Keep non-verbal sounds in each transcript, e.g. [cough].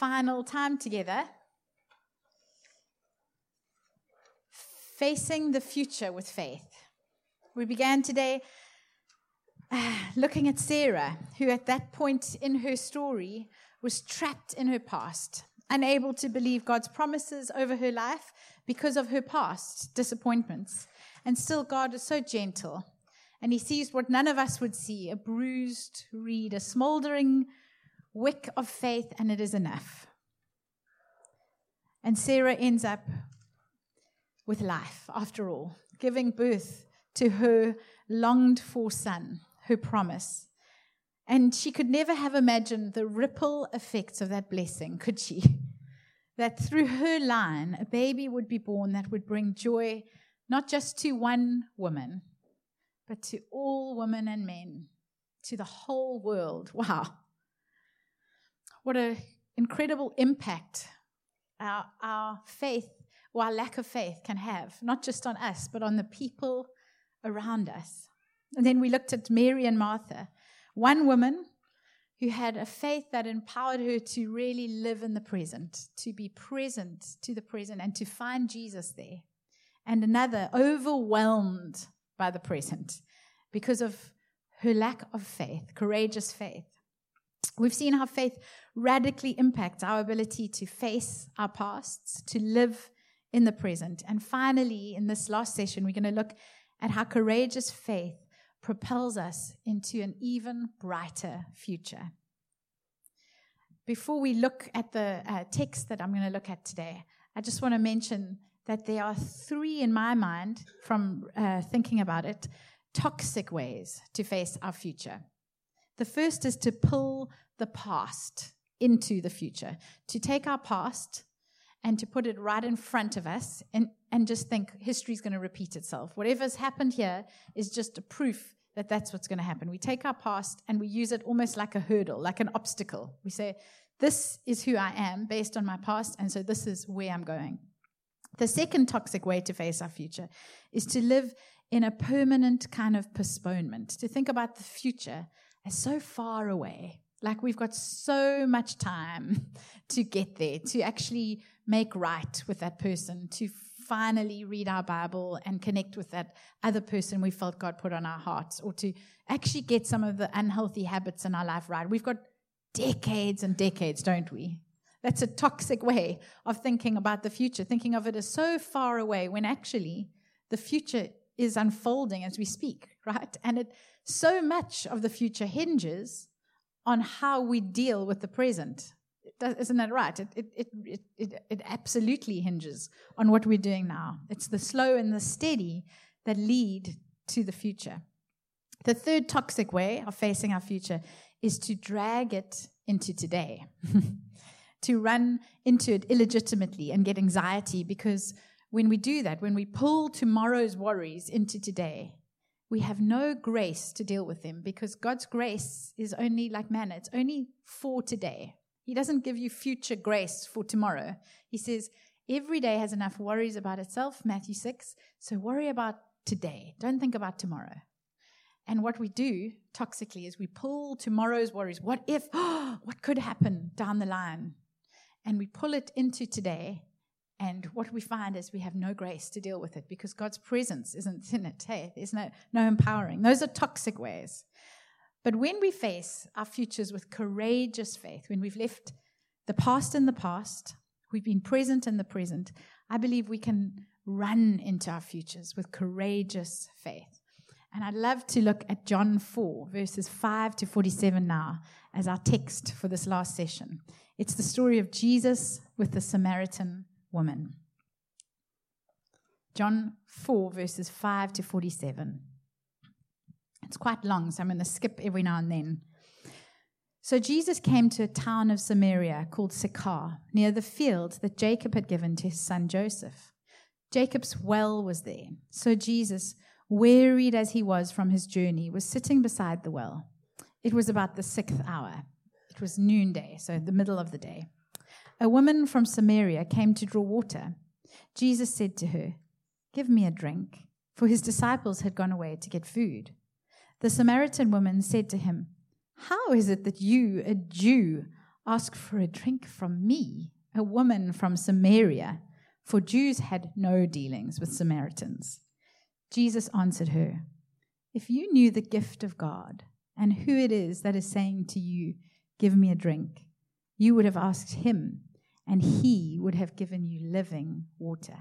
final time together. Facing the future with faith. We began today uh, looking at Sarah, who at that point in her story was trapped in her past, unable to believe God's promises over her life because of her past disappointments. And still, God is so gentle. And he sees what none of us would see a bruised reed, a smoldering wick of faith, and it is enough. And Sarah ends up with life, after all, giving birth to her longed for son, her promise. And she could never have imagined the ripple effects of that blessing, could she? That through her line, a baby would be born that would bring joy not just to one woman, but to all women and men, to the whole world. Wow. What an incredible impact our, our faith or our lack of faith can have, not just on us, but on the people around us. And then we looked at Mary and Martha, one woman who had a faith that empowered her to really live in the present, to be present to the present, and to find Jesus there. And another overwhelmed by the present because of her lack of faith, courageous faith. We've seen how faith radically impacts our ability to face our pasts, to live in the present. And finally, in this last session, we're going to look at how courageous faith propels us into an even brighter future. Before we look at the uh, text that I'm going to look at today, I just want to mention that there are three in my mind, from uh, thinking about it, toxic ways to face our future. The first is to pull the past into the future, to take our past and to put it right in front of us and, and just think history is going to repeat itself. Whatever's happened here is just a proof that that's what's going to happen. We take our past and we use it almost like a hurdle, like an obstacle. We say, This is who I am based on my past, and so this is where I'm going. The second toxic way to face our future is to live in a permanent kind of postponement, to think about the future as so far away. Like we've got so much time [laughs] to get there, to actually make right with that person, to finally read our Bible and connect with that other person we felt God put on our hearts, or to actually get some of the unhealthy habits in our life right. We've got decades and decades, don't we? That's a toxic way of thinking about the future, thinking of it as so far away when actually the future is unfolding as we speak, [laughs] right? And it so much of the future hinges on how we deal with the present. Isn't that right? It, it, it, it, it absolutely hinges on what we're doing now. It's the slow and the steady that lead to the future. The third toxic way of facing our future is to drag it into today, [laughs] to run into it illegitimately and get anxiety because when we do that, when we pull tomorrow's worries into today, we have no grace to deal with them because God's grace is only like manna, it's only for today. He doesn't give you future grace for tomorrow. He says, every day has enough worries about itself, Matthew 6. So worry about today. Don't think about tomorrow. And what we do toxically is we pull tomorrow's worries. What if? [gasps] what could happen down the line? And we pull it into today and what we find is we have no grace to deal with it because God's presence isn't [laughs] in it. Hey, there's no, no empowering. Those are toxic ways. But when we face our futures with courageous faith, when we've left the past in the past, we've been present in the present, I believe we can run into our futures with courageous faith. And I'd love to look at John 4, verses 5 to 47 now, as our text for this last session. It's the story of Jesus with the Samaritan woman. John 4, verses 5 to 47. It's quite long, so I'm going to skip every now and then. So Jesus came to a town of Samaria called Sychar, near the field that Jacob had given to his son Joseph. Jacob's well was there. So Jesus, wearied as he was from his journey, was sitting beside the well. It was about the sixth hour. It was noonday, so the middle of the day. A woman from Samaria came to draw water. Jesus said to her, Give me a drink, for his disciples had gone away to get food. The Samaritan woman said to him, How is it that you, a Jew, ask for a drink from me, a woman from Samaria? For Jews had no dealings with Samaritans. Jesus answered her, If you knew the gift of God and who it is that is saying to you, Give me a drink, you would have asked him, and he would have given you living water.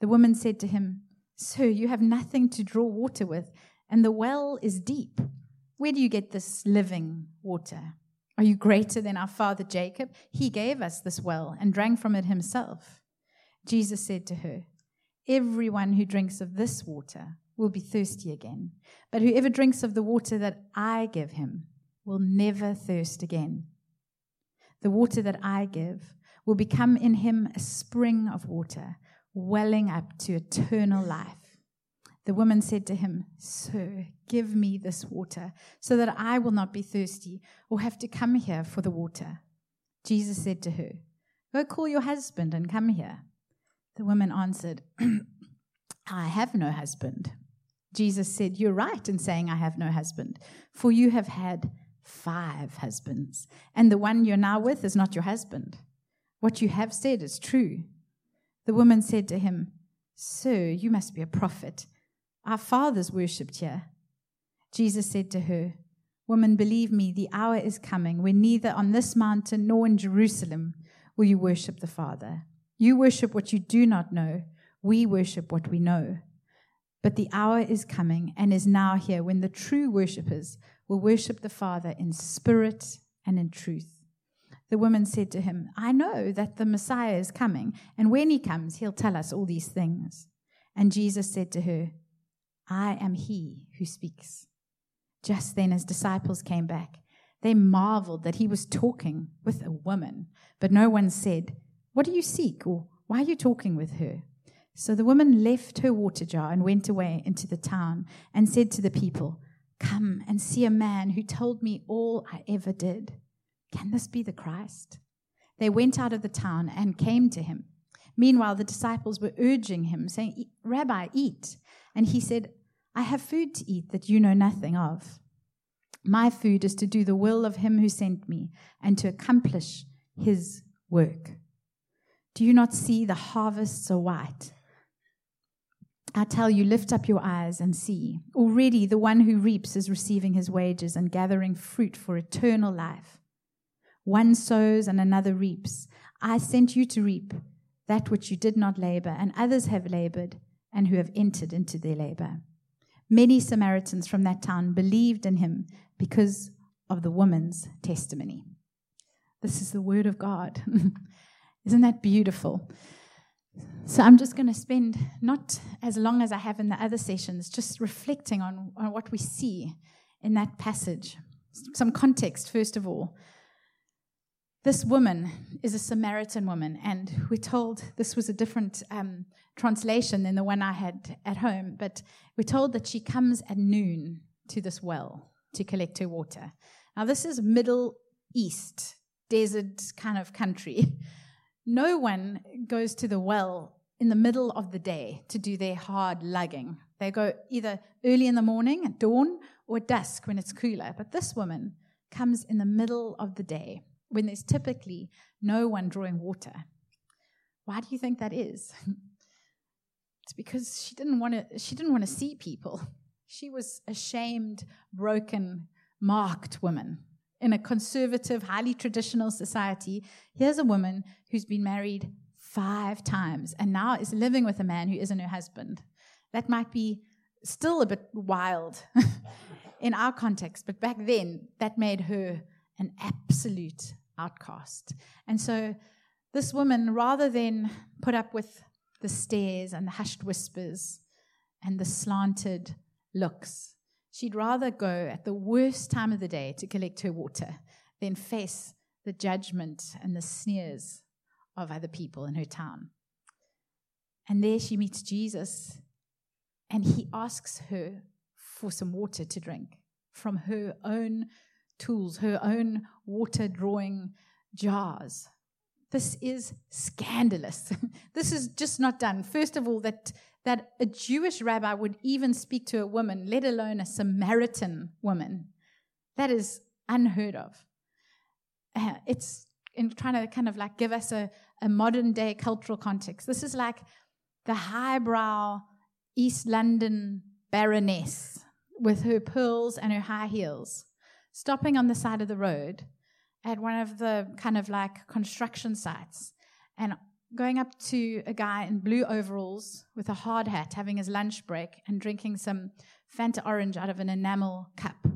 The woman said to him, Sir, you have nothing to draw water with, and the well is deep. Where do you get this living water? Are you greater than our father Jacob? He gave us this well and drank from it himself. Jesus said to her, Everyone who drinks of this water will be thirsty again, but whoever drinks of the water that I give him will never thirst again. The water that I give will become in him a spring of water, welling up to eternal life. The woman said to him, Sir, give me this water, so that I will not be thirsty or have to come here for the water. Jesus said to her, Go call your husband and come here. The woman answered, [clears throat] I have no husband. Jesus said, You're right in saying, I have no husband, for you have had five husbands, and the one you're now with is not your husband. What you have said is true. The woman said to him, Sir, you must be a prophet. Our fathers worshipped here. Jesus said to her, Woman, believe me, the hour is coming when neither on this mountain nor in Jerusalem will you worship the Father. You worship what you do not know. We worship what we know. But the hour is coming and is now here when the true worshippers will worship the Father in spirit and in truth. The woman said to him, I know that the Messiah is coming, and when he comes, he'll tell us all these things. And Jesus said to her, I am he who speaks. Just then his disciples came back. They marveled that he was talking with a woman, but no one said, What do you seek? or Why are you talking with her? So the woman left her water jar and went away into the town and said to the people, Come and see a man who told me all I ever did. Can this be the Christ? They went out of the town and came to him. Meanwhile, the disciples were urging him, saying, Rabbi, eat. And he said, I have food to eat that you know nothing of. My food is to do the will of him who sent me and to accomplish his work. Do you not see the harvests are white? I tell you, lift up your eyes and see. Already the one who reaps is receiving his wages and gathering fruit for eternal life. One sows and another reaps. I sent you to reap that which you did not labor, and others have labored and who have entered into their labor. Many Samaritans from that town believed in him because of the woman's testimony. This is the word of God. [laughs] Isn't that beautiful? So I'm just going to spend not as long as I have in the other sessions, just reflecting on, on what we see in that passage. Some context, first of all. This woman is a Samaritan woman, and we're told this was a different um, translation than the one I had at home, but we're told that she comes at noon to this well to collect her water. Now, this is Middle East, desert kind of country. [laughs] No one goes to the well in the middle of the day to do their hard lugging. They go either early in the morning at dawn or dusk when it's cooler. But this woman comes in the middle of the day when there's typically no one drawing water. Why do you think that is? [laughs] It's because she didn't want to she didn't want to see people. She was a shamed, broken, marked woman. In a conservative, highly traditional society, here's a woman who's been married five times and now is living with a man who isn't her husband. That might be still a bit wild [laughs] in our context, but back then, that made her an absolute outcast. And so this woman, rather than put up with the stares and the hushed whispers and the slanted looks, she'd rather go at the worst time of the day to collect her water than face the judgment and the sneers of other people in her town. And there she meets Jesus, and he asks her for some water to drink from her own tools, her own water drawing jars. This is scandalous. [laughs] this is just not done. First of all, that, that a Jewish rabbi would even speak to a woman, let alone a Samaritan woman, that is unheard of. uh, it's in trying to kind of like give us a, a modern day cultural context. This is like the highbrow East London baroness with her pearls and her high heels, stopping on the side of the road at one of the kind of like construction sites and going up to a guy in blue overalls with a hard hat having his lunch break and drinking some Fanta orange out of an enamel cup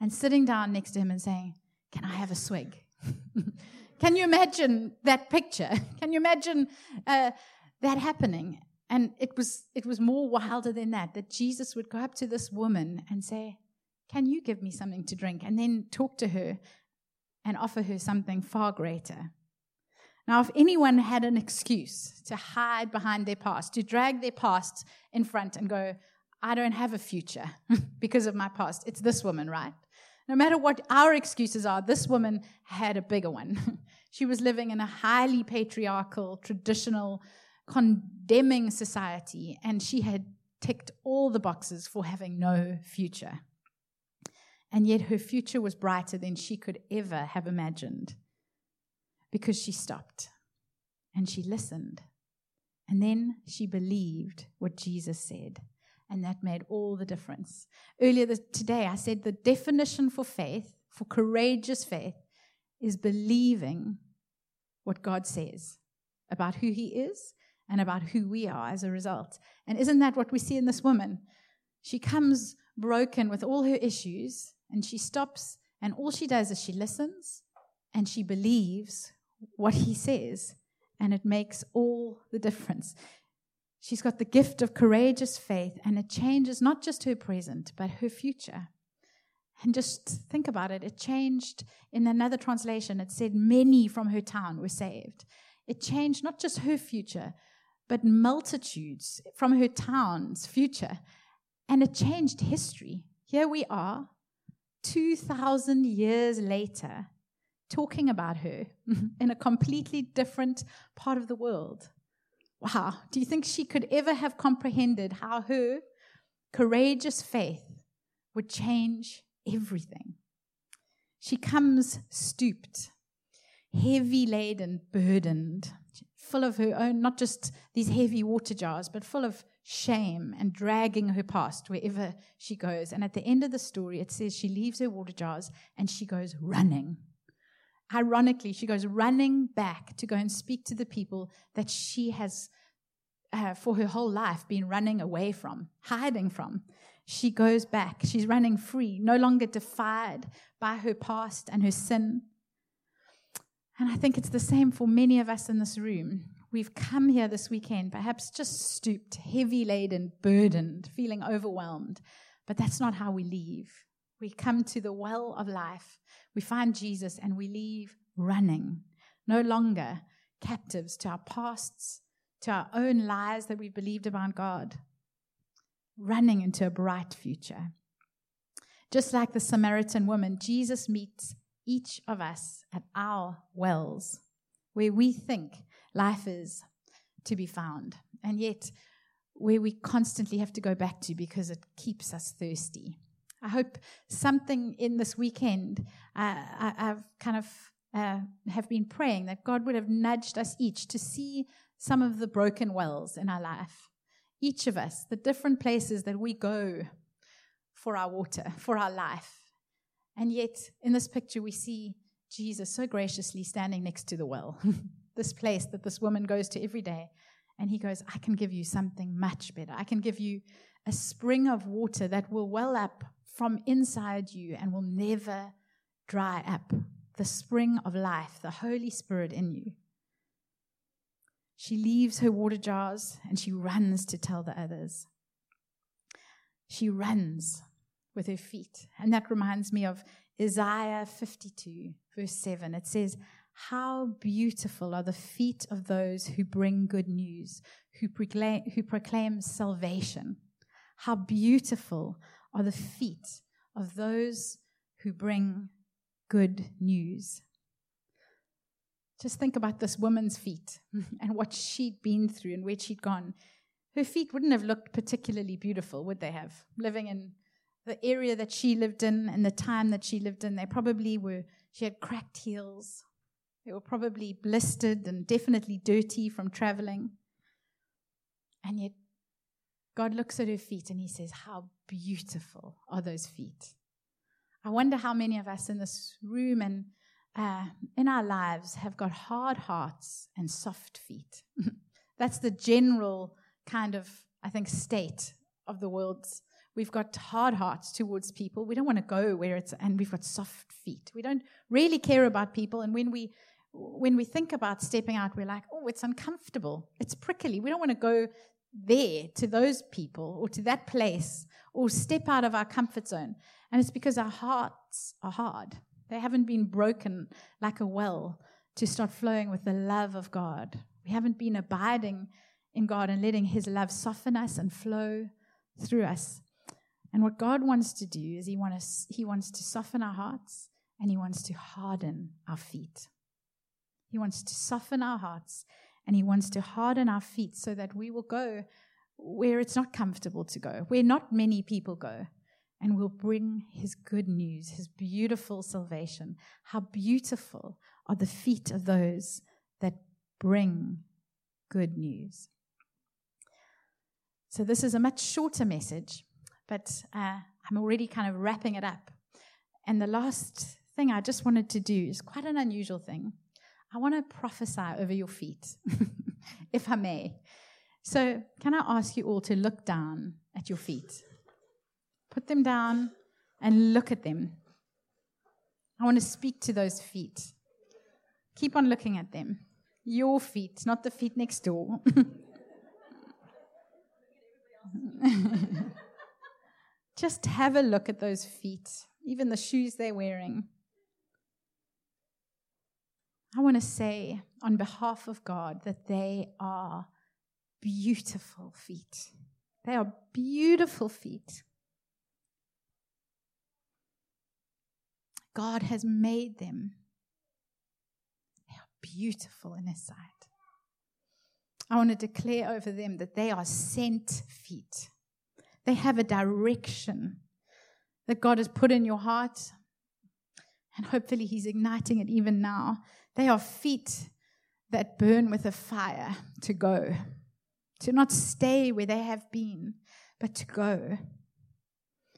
and sitting down next to him and saying, Can I have a swig? [laughs] Can you imagine that picture? [laughs] Can you imagine uh, that happening? And it was, it was more wilder than that, that Jesus would go up to this woman and say, Can you give me something to drink? And then talk to her and offer her something far greater. Now, if anyone had an excuse to hide behind their past, to drag their past in front and go, I don't have a future [laughs] because of my past, it's this woman, right? No matter what our excuses are, this woman had a bigger one. [laughs] she was living in a highly patriarchal, traditional, condemning society, and she had ticked all the boxes for having no future. And yet her future was brighter than she could ever have imagined because she stopped and she listened. And then she believed what Jesus said. And that made all the difference. Earlier today, I said the definition for faith, for courageous faith, is believing what God says about who He is and about who we are as a result. And isn't that what we see in this woman? She comes broken with all her issues, and she stops, and all she does is she listens and she believes what He says, and it makes all the difference. She's got the gift of courageous faith, and it changes not just her present, but her future. And just think about it. It changed in another translation. It said many from her town were saved. It changed not just her future, but multitudes from her town's future. And it changed history. Here we are, 2,000 years later, talking about her [laughs] in a completely different part of the world. Wow. Do you think she could ever have comprehended how her courageous faith would change everything? She comes stooped, heavy laden, burdened, full of her own, not just these heavy water jars, but full of shame and dragging her past wherever she goes. And at the end of the story, it says she leaves her water jars and she goes running Ironically, she goes running back to go and speak to the people that she has, uh, for her whole life, been running away from, hiding from. She goes back. She's running free, no longer defied by her past and her sin. And I think it's the same for many of us in this room. We've come here this weekend, perhaps just stooped, heavy laden, burdened, feeling overwhelmed. But that's not how we leave. We come to the well of life we find Jesus and we leave running, no longer captives to our pasts, to our own lies that we've believed about God, running into a bright future. Just like the Samaritan woman, Jesus meets each of us at our wells, where we think life is to be found, and yet where we constantly have to go back to because it keeps us thirsty. I hope something in this weekend, uh, I, have kind of uh, have been praying that God would have nudged us each to see some of the broken wells in our life. Each of us, the different places that we go for our water, [laughs] for our life. And yet, in this picture, we see Jesus so graciously standing next to the well, [laughs] this place that this woman goes to every day. And he goes, I can give you something much better. I can give you a spring of water that will well up from inside you and will never dry up. The spring of life, the Holy Spirit in you. She leaves her water jars and she runs to tell the others. She runs with her feet. And that reminds me of Isaiah 52, verse 7. It says, How beautiful are the feet of those who bring good news, who proclaim, who proclaim salvation. How beautiful are the feet of those who bring good news. Just think about this woman's feet [laughs] and what she'd been through and where she'd gone. Her feet wouldn't have looked particularly beautiful, would they have? Living in the area that she lived in and the time that she lived in, they probably were, she had cracked heels. They were probably blistered and definitely dirty from traveling. And yet, God looks at her feet and he says, How beautiful are those feet. I wonder how many of us in this room and uh, in our lives have got hard hearts and soft feet. [laughs] That's the general kind of, I think, state of the world. We've got hard hearts towards people. We don't want to go where it's, and we've got soft feet. We don't really care about people. And when we, when we think about stepping out, we're like, oh, it's uncomfortable. It's prickly. We don't want to go there to those people or to that place or step out of our comfort zone. And it's because our hearts are hard. They haven't been broken like a well to start flowing with the love of God. We haven't been abiding in God and letting His love soften us and flow through us. And what God wants to do is He, want us, he wants to soften our hearts and He wants to harden our feet. He wants to soften our hearts and He wants to harden our feet so that we will go where it's not comfortable to go, where not many people go, and will bring His good news, His beautiful salvation. How beautiful are the feet of those that bring good news. So, this is a much shorter message, but uh, I'm already kind of wrapping it up. And the last thing I just wanted to do is quite an unusual thing. I want to prophesy over your feet, [laughs] if I may. So, can I ask you all to look down at your feet? Put them down and look at them. I want to speak to those feet. Keep on looking at them. Your feet, not the feet next door. [laughs] Just have a look at those feet, even the shoes they're wearing. I want to say on behalf of God that they are beautiful feet. They are beautiful feet. God has made them. They are beautiful in His sight. I want to declare over them that they are sent feet. They have a direction that God has put in your heart, and hopefully He's igniting it even now. They are feet that burn with a fire to go, to not stay where they have been, but to go.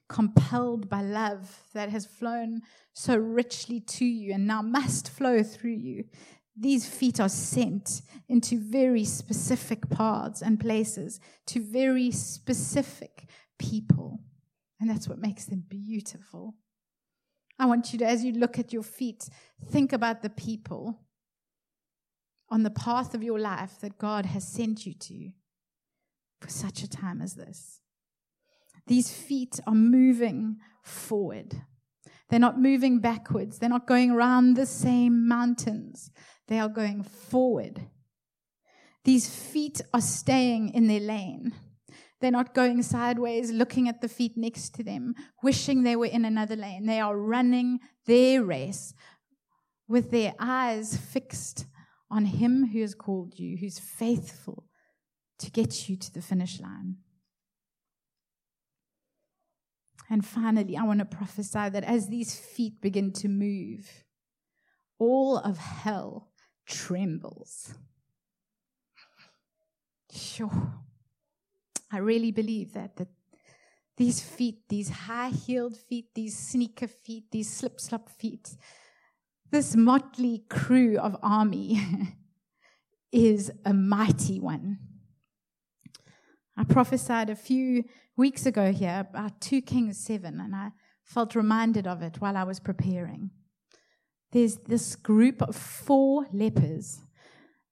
Compelled by love that has flown so richly to you and now must flow through you. These feet are sent into very specific paths and places to very specific people. And that's what makes them beautiful. I want you to, as you look at your feet, think about the people on the path of your life that God has sent you to for such a time as this. These feet are moving forward. They're not moving backwards. They're not going around the same mountains. They are going forward. These feet are staying in their lane. They're not going sideways, looking at the feet next to them, wishing they were in another lane. They are running their race with their eyes fixed on Him who has called you, who's faithful to get you to the finish line. And finally, I want to prophesy that as these feet begin to move, all of hell trembles. Sure. I really believe that, that these feet, these high heeled feet, these sneaker feet, these slip slop feet, this motley crew of army [laughs] is a mighty one. I prophesied a few weeks ago here about 2 Kings 7, and I felt reminded of it while I was preparing. There's this group of four lepers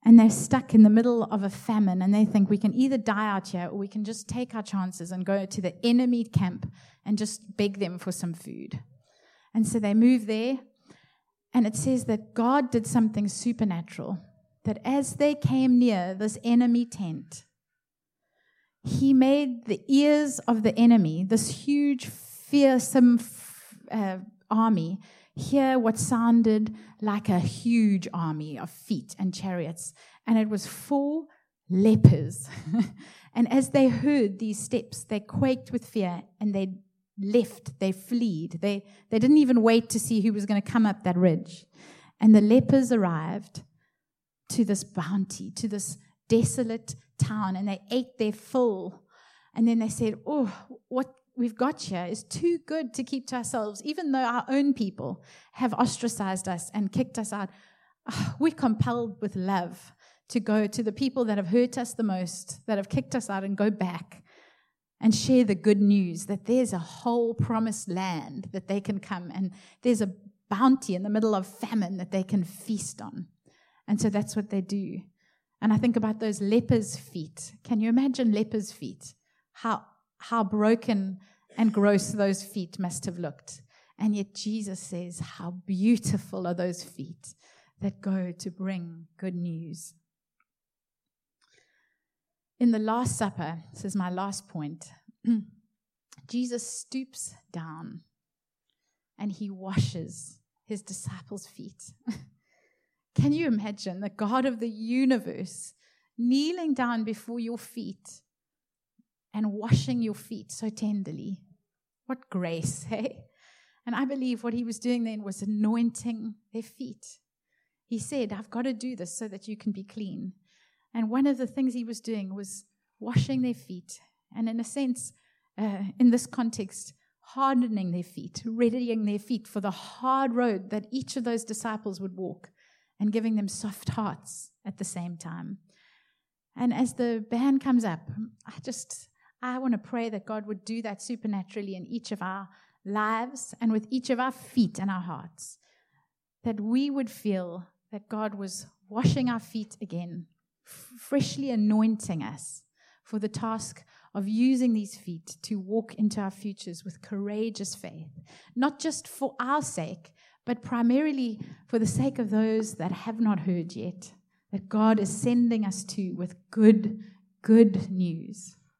and they're stuck in the middle of a famine and they think we can either die out here or we can just take our chances and go to the enemy camp and just beg them for some food. And so they move there, and it says that God did something supernatural. That as they came near this enemy tent, he made the ears of the enemy, this huge, fearsome uh, army, hear what sounded like a huge army of feet and chariots. And it was four lepers. [laughs] and as they heard these steps, they quaked with fear and they left, they fled. They, they didn't even wait to see who was going to come up that ridge. And the lepers arrived to this bounty, to this desolate town, and they ate their full. And then they said, Oh, what we've got here is too good to keep to ourselves, even though our own people have ostracized us and kicked us out. Oh, we're compelled with love to go to the people that have hurt us the most, that have kicked us out, and go back and share the good news that there's a whole promised land that they can come and there's a bounty in the middle of famine that they can feast on. And so that's what they do. And I think about those lepers' feet. Can you imagine lepers' feet? How, how broken and gross those feet must have looked. And yet Jesus says, How beautiful are those feet that go to bring good news. In the Last Supper, this is my last point, [clears throat] Jesus stoops down and he washes his disciples' feet. [laughs] Can you imagine the God of the universe kneeling down before your feet and washing your feet so tenderly? What grace, [laughs] hey? And I believe what he was doing then was anointing their feet. He said, I've got to do this so that you can be clean. And one of the things he was doing was washing their feet. And in a sense, uh, in this context, hardening their feet, readying their feet for the hard road that each of those disciples would walk, and giving them soft hearts at the same time. And as the band comes up, I just I want to pray that God would do that supernaturally in each of our lives and with each of our feet and our hearts. That we would feel that God was washing our feet again, freshly anointing us for the task of using these feet to walk into our futures with courageous faith, not just for our sake, but primarily for the sake of those that have not heard yet, that God is sending us to with good, good news.